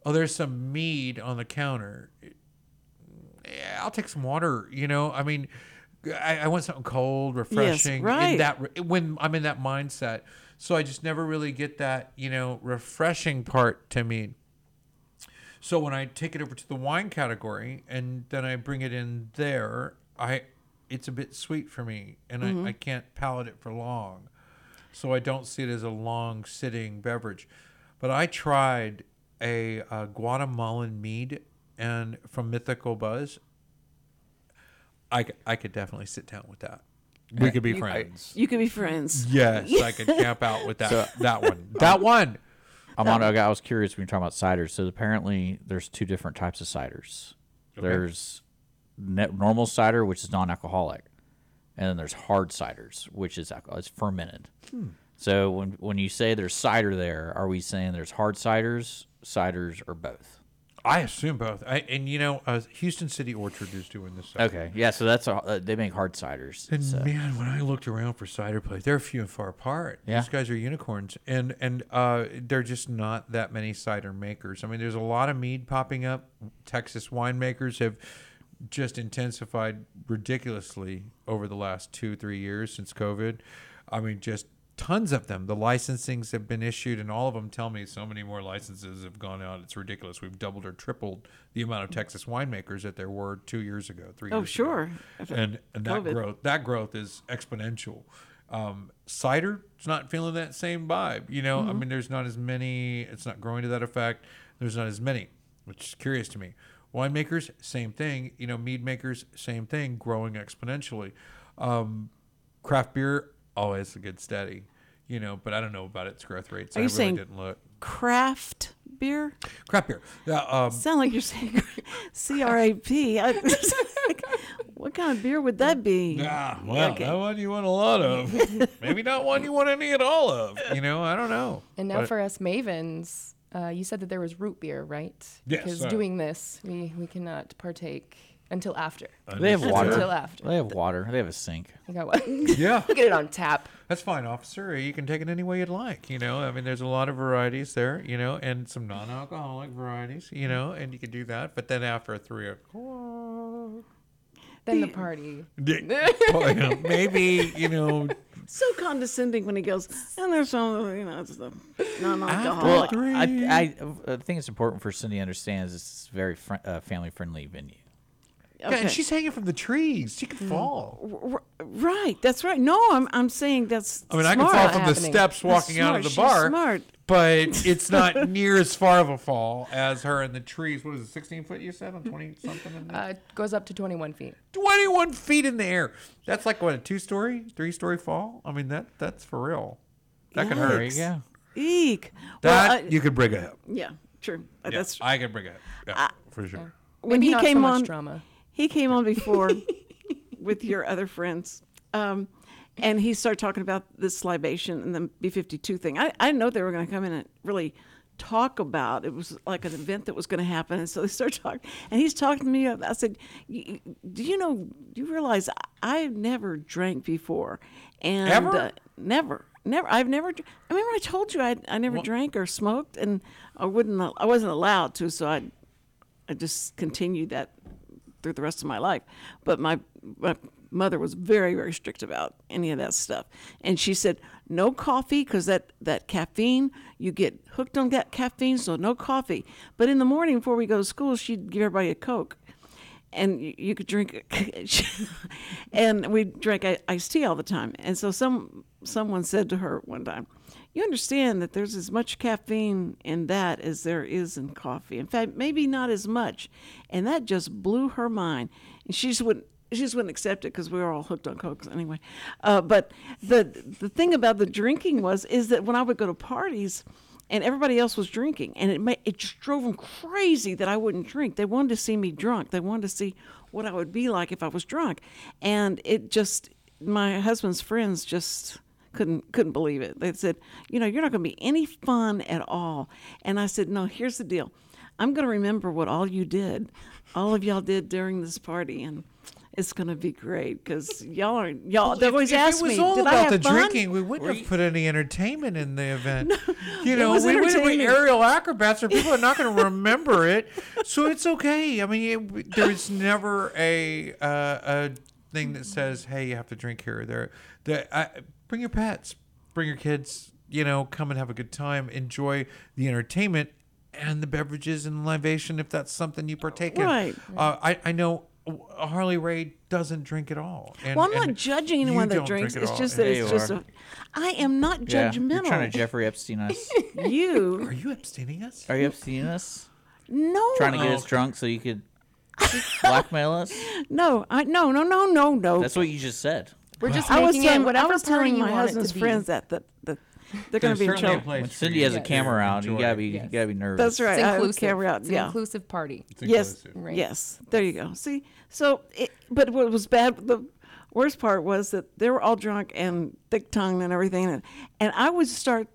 Oh, there's some mead on the counter. Yeah, I'll take some water. You know, I mean, I, I want something cold, refreshing. Yes, right. In that when I'm in that mindset, so I just never really get that you know refreshing part to me. So when I take it over to the wine category and then I bring it in there, I it's a bit sweet for me, and I, I can't palate it for long. So I don't see it as a long sitting beverage. But I tried a, uh Guatemalan mead and from Mythical Buzz. I, I could definitely sit down with that. We could be friends. You could be friends. Yes, I could camp out with that that one. That one. I'm on. I was curious when you're talking about ciders. So apparently, there's two different types of ciders. There's ne- normal cider, which is non-alcoholic, and then there's hard ciders, which is alcohol. It's fermented. Hmm. So when when you say there's cider there, are we saying there's hard ciders, ciders, or both? I assume both. I, and you know, uh, Houston City Orchard is doing this. Okay, yeah. So that's a, uh, they make hard ciders. And so. man, when I looked around for cider places, they're few and far apart. Yeah. These guys are unicorns, and and uh, they're just not that many cider makers. I mean, there's a lot of mead popping up. Texas winemakers have just intensified ridiculously over the last two three years since COVID. I mean, just tons of them. The licensings have been issued, and all of them tell me so many more licenses have gone out. It's ridiculous. We've doubled or tripled the amount of Texas winemakers that there were two years ago, three Oh, years ago Oh sure. and and that COVID. growth that growth is exponential. Um, cider, it's not feeling that same vibe. You know, I mean, there's not as many. It's not growing to that effect. There's not as many, which is curious to me. Winemakers, same thing. You know, mead makers, same thing, growing exponentially. Um, craft beer, always a good steady. You know, but I don't know about its growth rates. Are I you really saying- didn't look. Craft beer? Craft beer. Yeah, um, Sound like you're saying C R A P. What kind of beer would that be? Ah, well, that one you want a lot of. Maybe not one you want any at all of. You know, I don't know. And now But- for us mavens, uh, you said that there was root beer, right? Yes, Because uh, doing this, we, we cannot partake until after. They have water. until after. They have water. They have a sink. I got what? yeah, You Get it on tap. that's fine, officer. You can take it any way you'd like. You know, I mean, there's a lot of varieties there. You know, and some non-alcoholic varieties. You know, and you can do that. But then after three o'clock, Then the party. well, you know, maybe you know, So condescending when he goes, and there's some, you know, it's the non-alcoholic. I, I, I think it's important for Cindy to understand it's a very fr- uh, family-friendly venue. Yeah, and she's hanging from the trees. She could fall. R- right, that's right. No, I'm, I'm saying that's. I mean, I can fall from the happening. steps walking out of smart. the She's bar, smart. but it's not near as far of a fall as her in the trees. What is it, 16 foot you said on 20 something? In there? Uh, it goes up to 21 feet. 21 feet in the air. That's like what a two story, three story fall. I mean that that's for real. That could hurt. you go. Eek. That well, I- you could bring it up. yeah, true. Uh, Yeah, That's I could bring it. Yeah, for sure. when Maybe he not came so much on. drama. He came on before with your other friends. Um, and he started talking about this libation and the B 52 thing. I, I didn't know they were going to come in and really talk about it was like an event that was going to happen and so they started talking and he's talking to me i said "Y- y- do you know do you realize I- i've never drank before and Ever? uh, never never i've never i remember i told you i, I never drank or smoked and i wouldn't i wasn't allowed to so i i just continued that through the rest of my life. But my, my mother was very, very strict about any of that stuff. And she said, no coffee, because that, that caffeine, you get hooked on that caffeine, so no coffee. But in the morning before we go to school, she'd give everybody a Coke. And you, could drink, and we drank iced tea all the time. And so some someone said to her one time, "You understand that there's as much caffeine in that as there is in coffee. In fact, maybe not as much." And that just blew her mind. And she just wouldn't. She just wouldn't accept it because we were all hooked on cokes anyway. Uh, but the the thing about the drinking was is that when I would go to parties, and everybody else was drinking, and it it just drove them crazy that I wouldn't drink. They wanted to see me drunk. They wanted to see what I would be like if I was drunk, and it just my husband's friends just couldn't couldn't believe it. They said, you know, you're not going to be any fun at all. And I said, no. Here's the deal. I'm going to remember what all you did, all of y'all did during this party, and it's going to be great because y'all are y'all. they If- always if ask it was me, all did about I have the fun? drinking, we wouldn't have put any entertainment in the event. you it know, was we would have entertaining. aerial acrobats, or people are not going to remember it. So it's okay. I mean, it, there is never a uh, a thing that says, "Hey, you have to drink here or there." The, uh, bring your pets, bring your kids. You know, come and have a good time. Enjoy the entertainment and the beverages and libation if that's something you partake Right. in. Uh, I I know. Harley Ray doesn't drink at all. And, Well, I'm not judging anyone that don't drinks. drink It's all. just that Yeah, it's just are. a. I am not Yeah, judgmental. you're trying to Jeffrey Epstein us. you Are you abstaining us? Are you Epstein us? no Trying to get us okay. drunk so you could blackmail us? no I no no no no no. That's what you just said. We're just I was making telling it whatever I was party telling you my want it husband's to be. friends that that, that they're going to be in trouble. When Cindy has a Yes. camera out, you Enjoy. gotta be you Yes. gotta be nervous. That's right. It's I have inclusive. camera out. It's an Yeah. inclusive party. Yes. Right. Yes. There you go. See. So, it, but what was bad? The worst part was that they were all drunk and thick tongued and everything, and, and I would start s-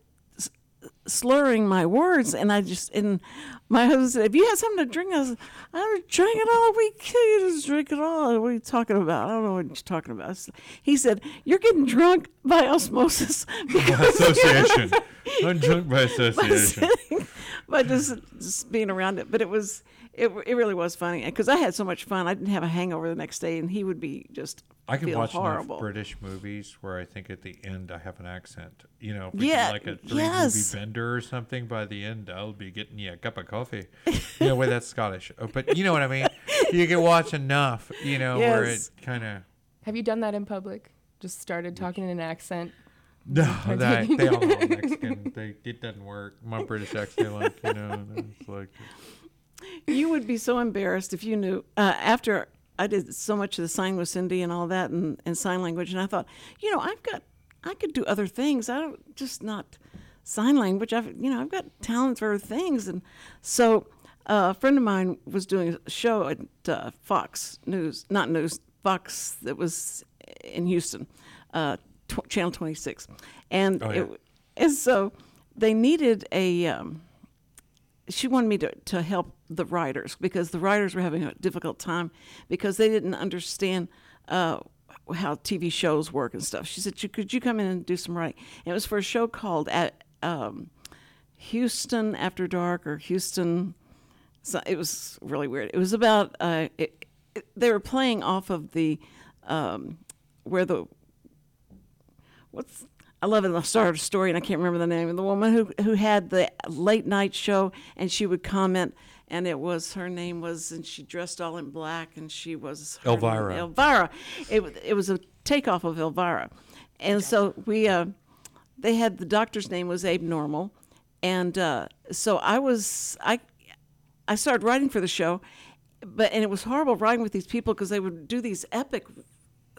slurring my words, and I just and my husband said, "If you had something to drink, I was, I was drinking all week. You just drink it all. What are you talking about? I don't know what you're talking about." He said, "You're getting drunk by osmosis because association. I'm drunk by association. by just just being around it. But it was it, it really was funny because I had so much fun. I didn't have a hangover the next day, and he would be just I can feel watch horrible. enough British movies where I think at the end I have an accent. You know, if we Yeah, like a three yes. movie bender or something. By the end, I'll be getting you a cup of coffee. You know, wait, that's Scottish, Oh, but you know what I mean. You can watch enough, you know, where it kind of. Have you done that in public? Just started talking in an accent. No, they, they all know I'm Mexican. They, it doesn't work. My British accent, like you know, it's like you would be so embarrassed if you knew uh, after I did so much of the sign with Cindy and all that and, and sign language, and I thought, you know, I've got I could do other things. I don't just not sign language. I've you know I've got talent for other things, and so uh, a friend of mine was doing a show at uh, Fox News, not News, Fox that was in Houston, uh, tw- Channel Twenty Six, and Oh, yeah. it, and so they needed a. Um, she wanted me to, to help the writers because the writers were having a difficult time because they didn't understand uh, how TV shows work and stuff. She said, "Could you come in and do some writing?" And it was for a show called at um, Houston After Dark or Houston. So it was really weird. It was about uh, it, it, they were playing off of the um, where the what's I love it. I started a story and I can't remember the name of the woman who who had the late night show and she would comment and it was her name was and she dressed all in black and she was her name- Elvira. Elvira. It it was a takeoff of Elvira, and so we uh, they had the doctor's name was Abe Normal, and uh, so I was I I started writing for the show, but and it was horrible writing with these people because they would do these epic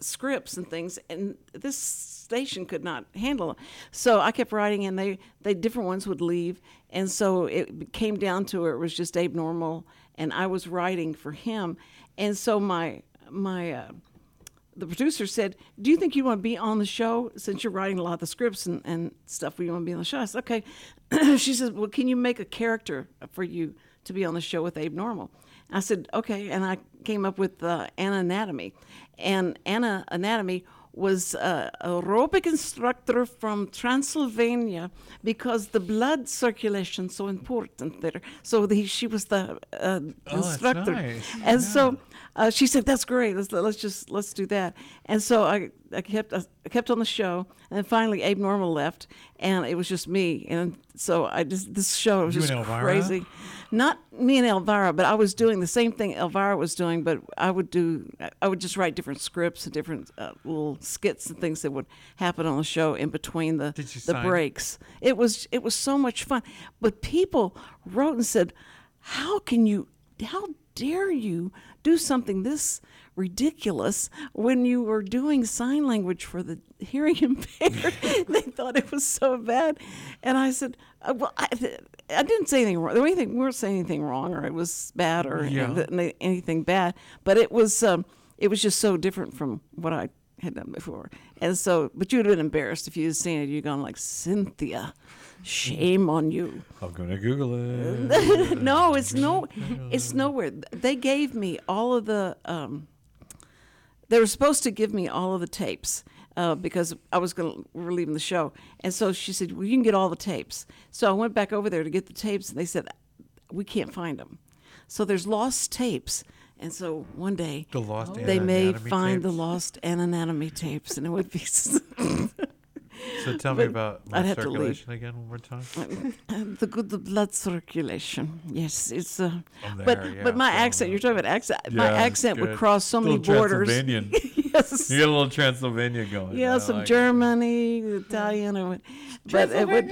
scripts and things, and this station could not handle it. So I kept writing, and they they different ones would leave, and so it came down to it was just Abe Normal, and I was writing for him, and so my my. Uh, the producer said, "Do you think you want to be on the show since you're writing a lot of the scripts and, and stuff? We want to be on the show." I said, "Okay." she said, "Well, can you make a character for you to be on the show with Abe Normal?" I said, "Okay," and I came up with uh, Anna Anatomy, and Anna Anatomy was a aerobic instructor from Transylvania because the blood circulation so important there. So the, she was the uh, Oh, instructor, nice. and so uh, she said, "That's great. Let's let's just let's do that." And so I, I kept I kept on the show, and then finally Abe Normal left, and it was just me. And so I just this show was You just crazy. Not me and Elvira, but I was doing the same thing Elvira was doing, but I would do I would just write different scripts and different uh, little skits and things that would happen on the show in between the the sign? breaks. It was it was so much fun. But people wrote and said, "How can you? How dare you do something this ridiculous when you were doing sign language for the hearing impaired. they thought it was so bad, and I said, uh, "Well, I, I didn't say anything wrong. The only thing we weren't saying anything wrong, or it was bad, or Yeah. anything- anything bad. But it was um, it was just so different from what I had done before. And so, but you'd have been embarrassed if you'd seen it. You'd gone like Cynthia, shame on you. I'm gonna Google it. no, it's no, it's nowhere. They gave me all of the. Um, they were supposed to give me all of the tapes uh, because I was going to we were leaving the show, and so she said, "Well, you can get all the tapes." So I went back over there to get the tapes, and they said, "We can't find them." So there's lost tapes, and so one day The lost they may anatomy find the tapes? lost anatomy tapes, and it would be. So tell me about I'd my have to leave. circulation again one more time. the good the blood circulation. Yes, it's uh, I'm but yeah, but my so, accent. uh, You're talking about accent. my Yeah, accent would cross so many borders. Transylvanian. yes. You get a little Transylvania going. Yeah, some like it. Germany, Italian, or what- but it would.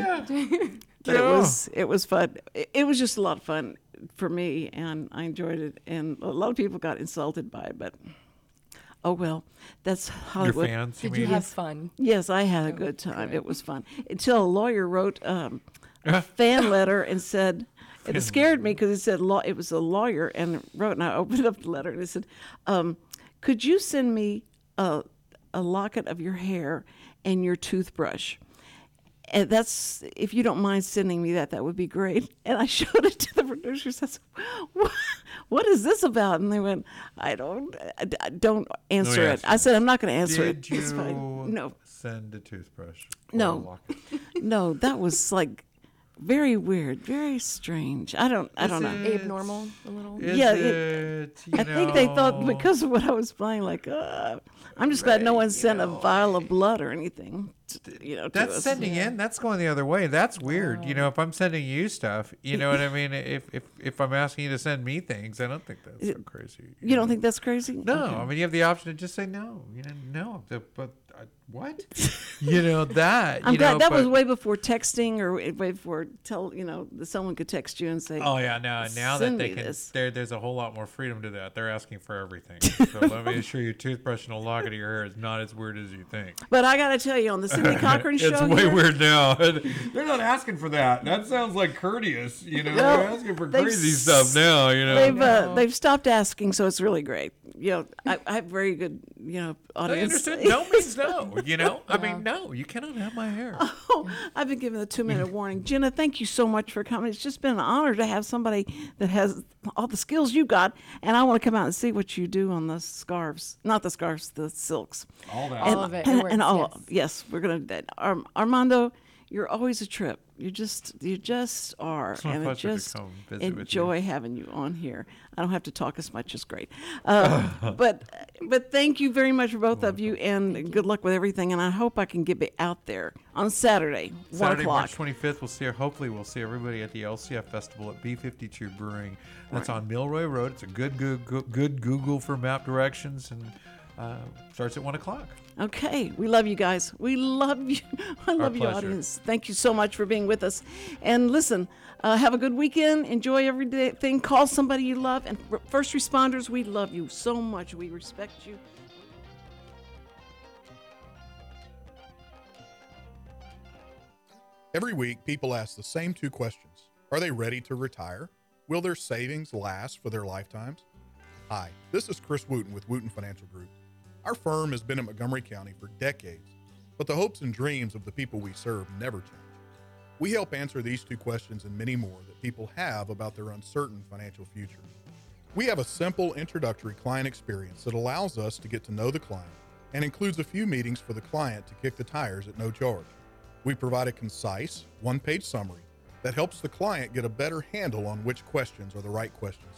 But it was it was fun. It, it was just a lot of fun for me, and I enjoyed it. And a lot of people got insulted by it, but oh well, that's Your Hollywood. fans, you Did you have fun? Yes, I had a good time. It was fun until a lawyer wrote um, a fan letter and said. It scared me because it said law. It was a lawyer and wrote, and I opened up the letter and it said, um, "Could you send me a, a locket of your hair and your toothbrush?" And that's if you don't mind sending me that, that would be great. And I showed it to the producers. I said, "What, what is this about?" And they went, "I don't, I, don't answer it." I said, "I'm not going to answer Did it. you No, send a toothbrush? No. a no, that was like very weird, very strange. I don't, I don't know. Abnormal a little. Is Yeah, it, it- you I think they thought because of what I was playing, like, uh, I'm just glad no one sent a vial of blood or anything. To, you know, to That's us. sending in. That's going the other way. That's weird. You know, if I'm sending you stuff, you know what I mean. If if if I'm asking you to send me things, I don't think that's so crazy. You don't think that's crazy? No, Okay. I mean you have the option to just say no. You know, no. But uh, what? you know that. I'm you glad know, that was way before texting or way before tell you know someone could text you and say, Oh yeah, now now that they can, there there's a whole lot more freedom to that. They're asking for everything. So let me assure you, toothbrush and a locket of your hair is not as weird as you think. But I got to tell you, on the Cindy Cochran show, it's way here, weird now. They're not asking for that. That sounds like courteous. You know, No, they're asking for crazy stuff now. You know, They've uh, they've stopped asking, so it's really great. You know, I, I have very good you know I audience. No means no. You know, I mean, no, you cannot have my hair. Oh, I've been given the two minute warning. Jenna, thank you so much for coming. It's just been an honor to have somebody that has all the skills you got, and I want to come out and see what you do on the scarves, not the scarves, the silks. All that. All of it. It and, works, and all, yes. yes, we're gonna. that- Arm, Armando, you're always a trip. You just, you just are, my and I pleasure to just come visit with you. enjoy having you on here. I don't have to talk as much. It's great. Uh, but, but thank you very much for both of you, and good luck with everything. And I hope I can get it out there on Saturday, one Saturday, o'clock. March 25th, we'll see. Hopefully, we'll see everybody at the LCF Festival at B52 Brewing. That's on Milroy Road. It's a good, good, good, good Google for map directions, and uh, starts at one o'clock. Okay, we love you guys. We love you. I love you, pleasure. audience. Thank you so much for being with us. And listen, uh, have a good weekend. Enjoy everything. Call somebody you love. And first responders, we love you so much. We respect you. Every week, people ask the same two questions Are they ready to retire? Will their savings last for their lifetimes? Hi, this is Chris Wootton with Wootton Financial Group. Our firm has been in Montgomery County for decades, but the hopes and dreams of the people we serve never change. We help answer these two questions and many more that people have about their uncertain financial future. We have a simple introductory client experience that allows us to get to know the client and includes a few meetings for the client to kick the tires at no charge. We provide a concise, one page summary that helps the client get a better handle on which questions are the right questions.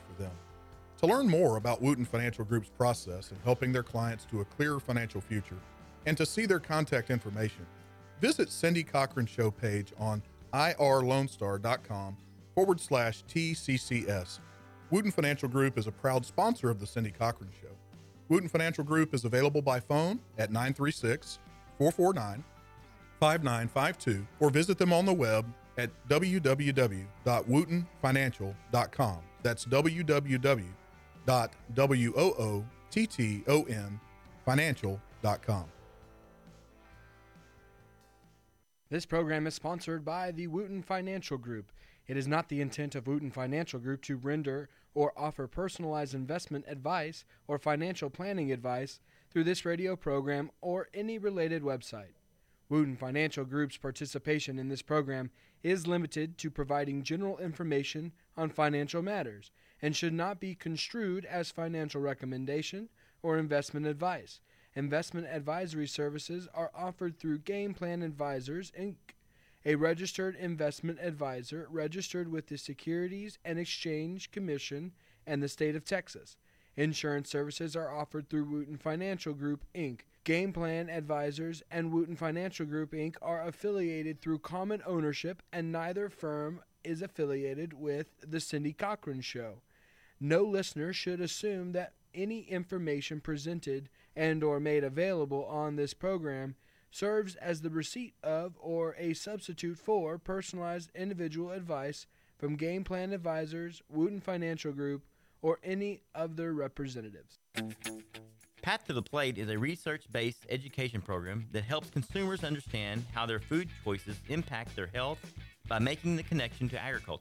To learn more about Wootton Financial Group's process in helping their clients to a clearer financial future and to see their contact information, visit Cindy Cochran Show page on irlonestar.com forward slash TCCS. Wootton Financial Group is a proud sponsor of the Cindy Cochran Show. Wootton Financial Group is available by phone at 936 449 5952 or visit them on the web at www.woottonfinancial.com. That's www.wootofinancial.com. T T O N financial.com. This program is sponsored by the Wootton Financial Group. It is not the intent of Wootton Financial Group to render or offer personalized investment advice or financial planning advice through this radio program or any related website. Wootton Financial Group's participation in this program is limited to providing general information on financial matters and should not be construed as financial recommendation or investment advice. Investment advisory services are offered through Game Plan Advisors Inc., a registered investment advisor registered with the Securities and Exchange Commission and the state of Texas. Insurance services are offered through Wootton Financial Group Inc. Game Plan Advisors and Wootton Financial Group Inc. are affiliated through common ownership, and neither firm is affiliated with The Cindy Cochran Show. No listener should assume that any information presented and or made available on this program serves as the receipt of or a substitute for personalized individual advice from Game Plan Advisors, Wootton Financial Group, or any of their representatives. Path to the Plate is a research based education program that helps consumers understand how their food choices impact their health by making the connection to agriculture.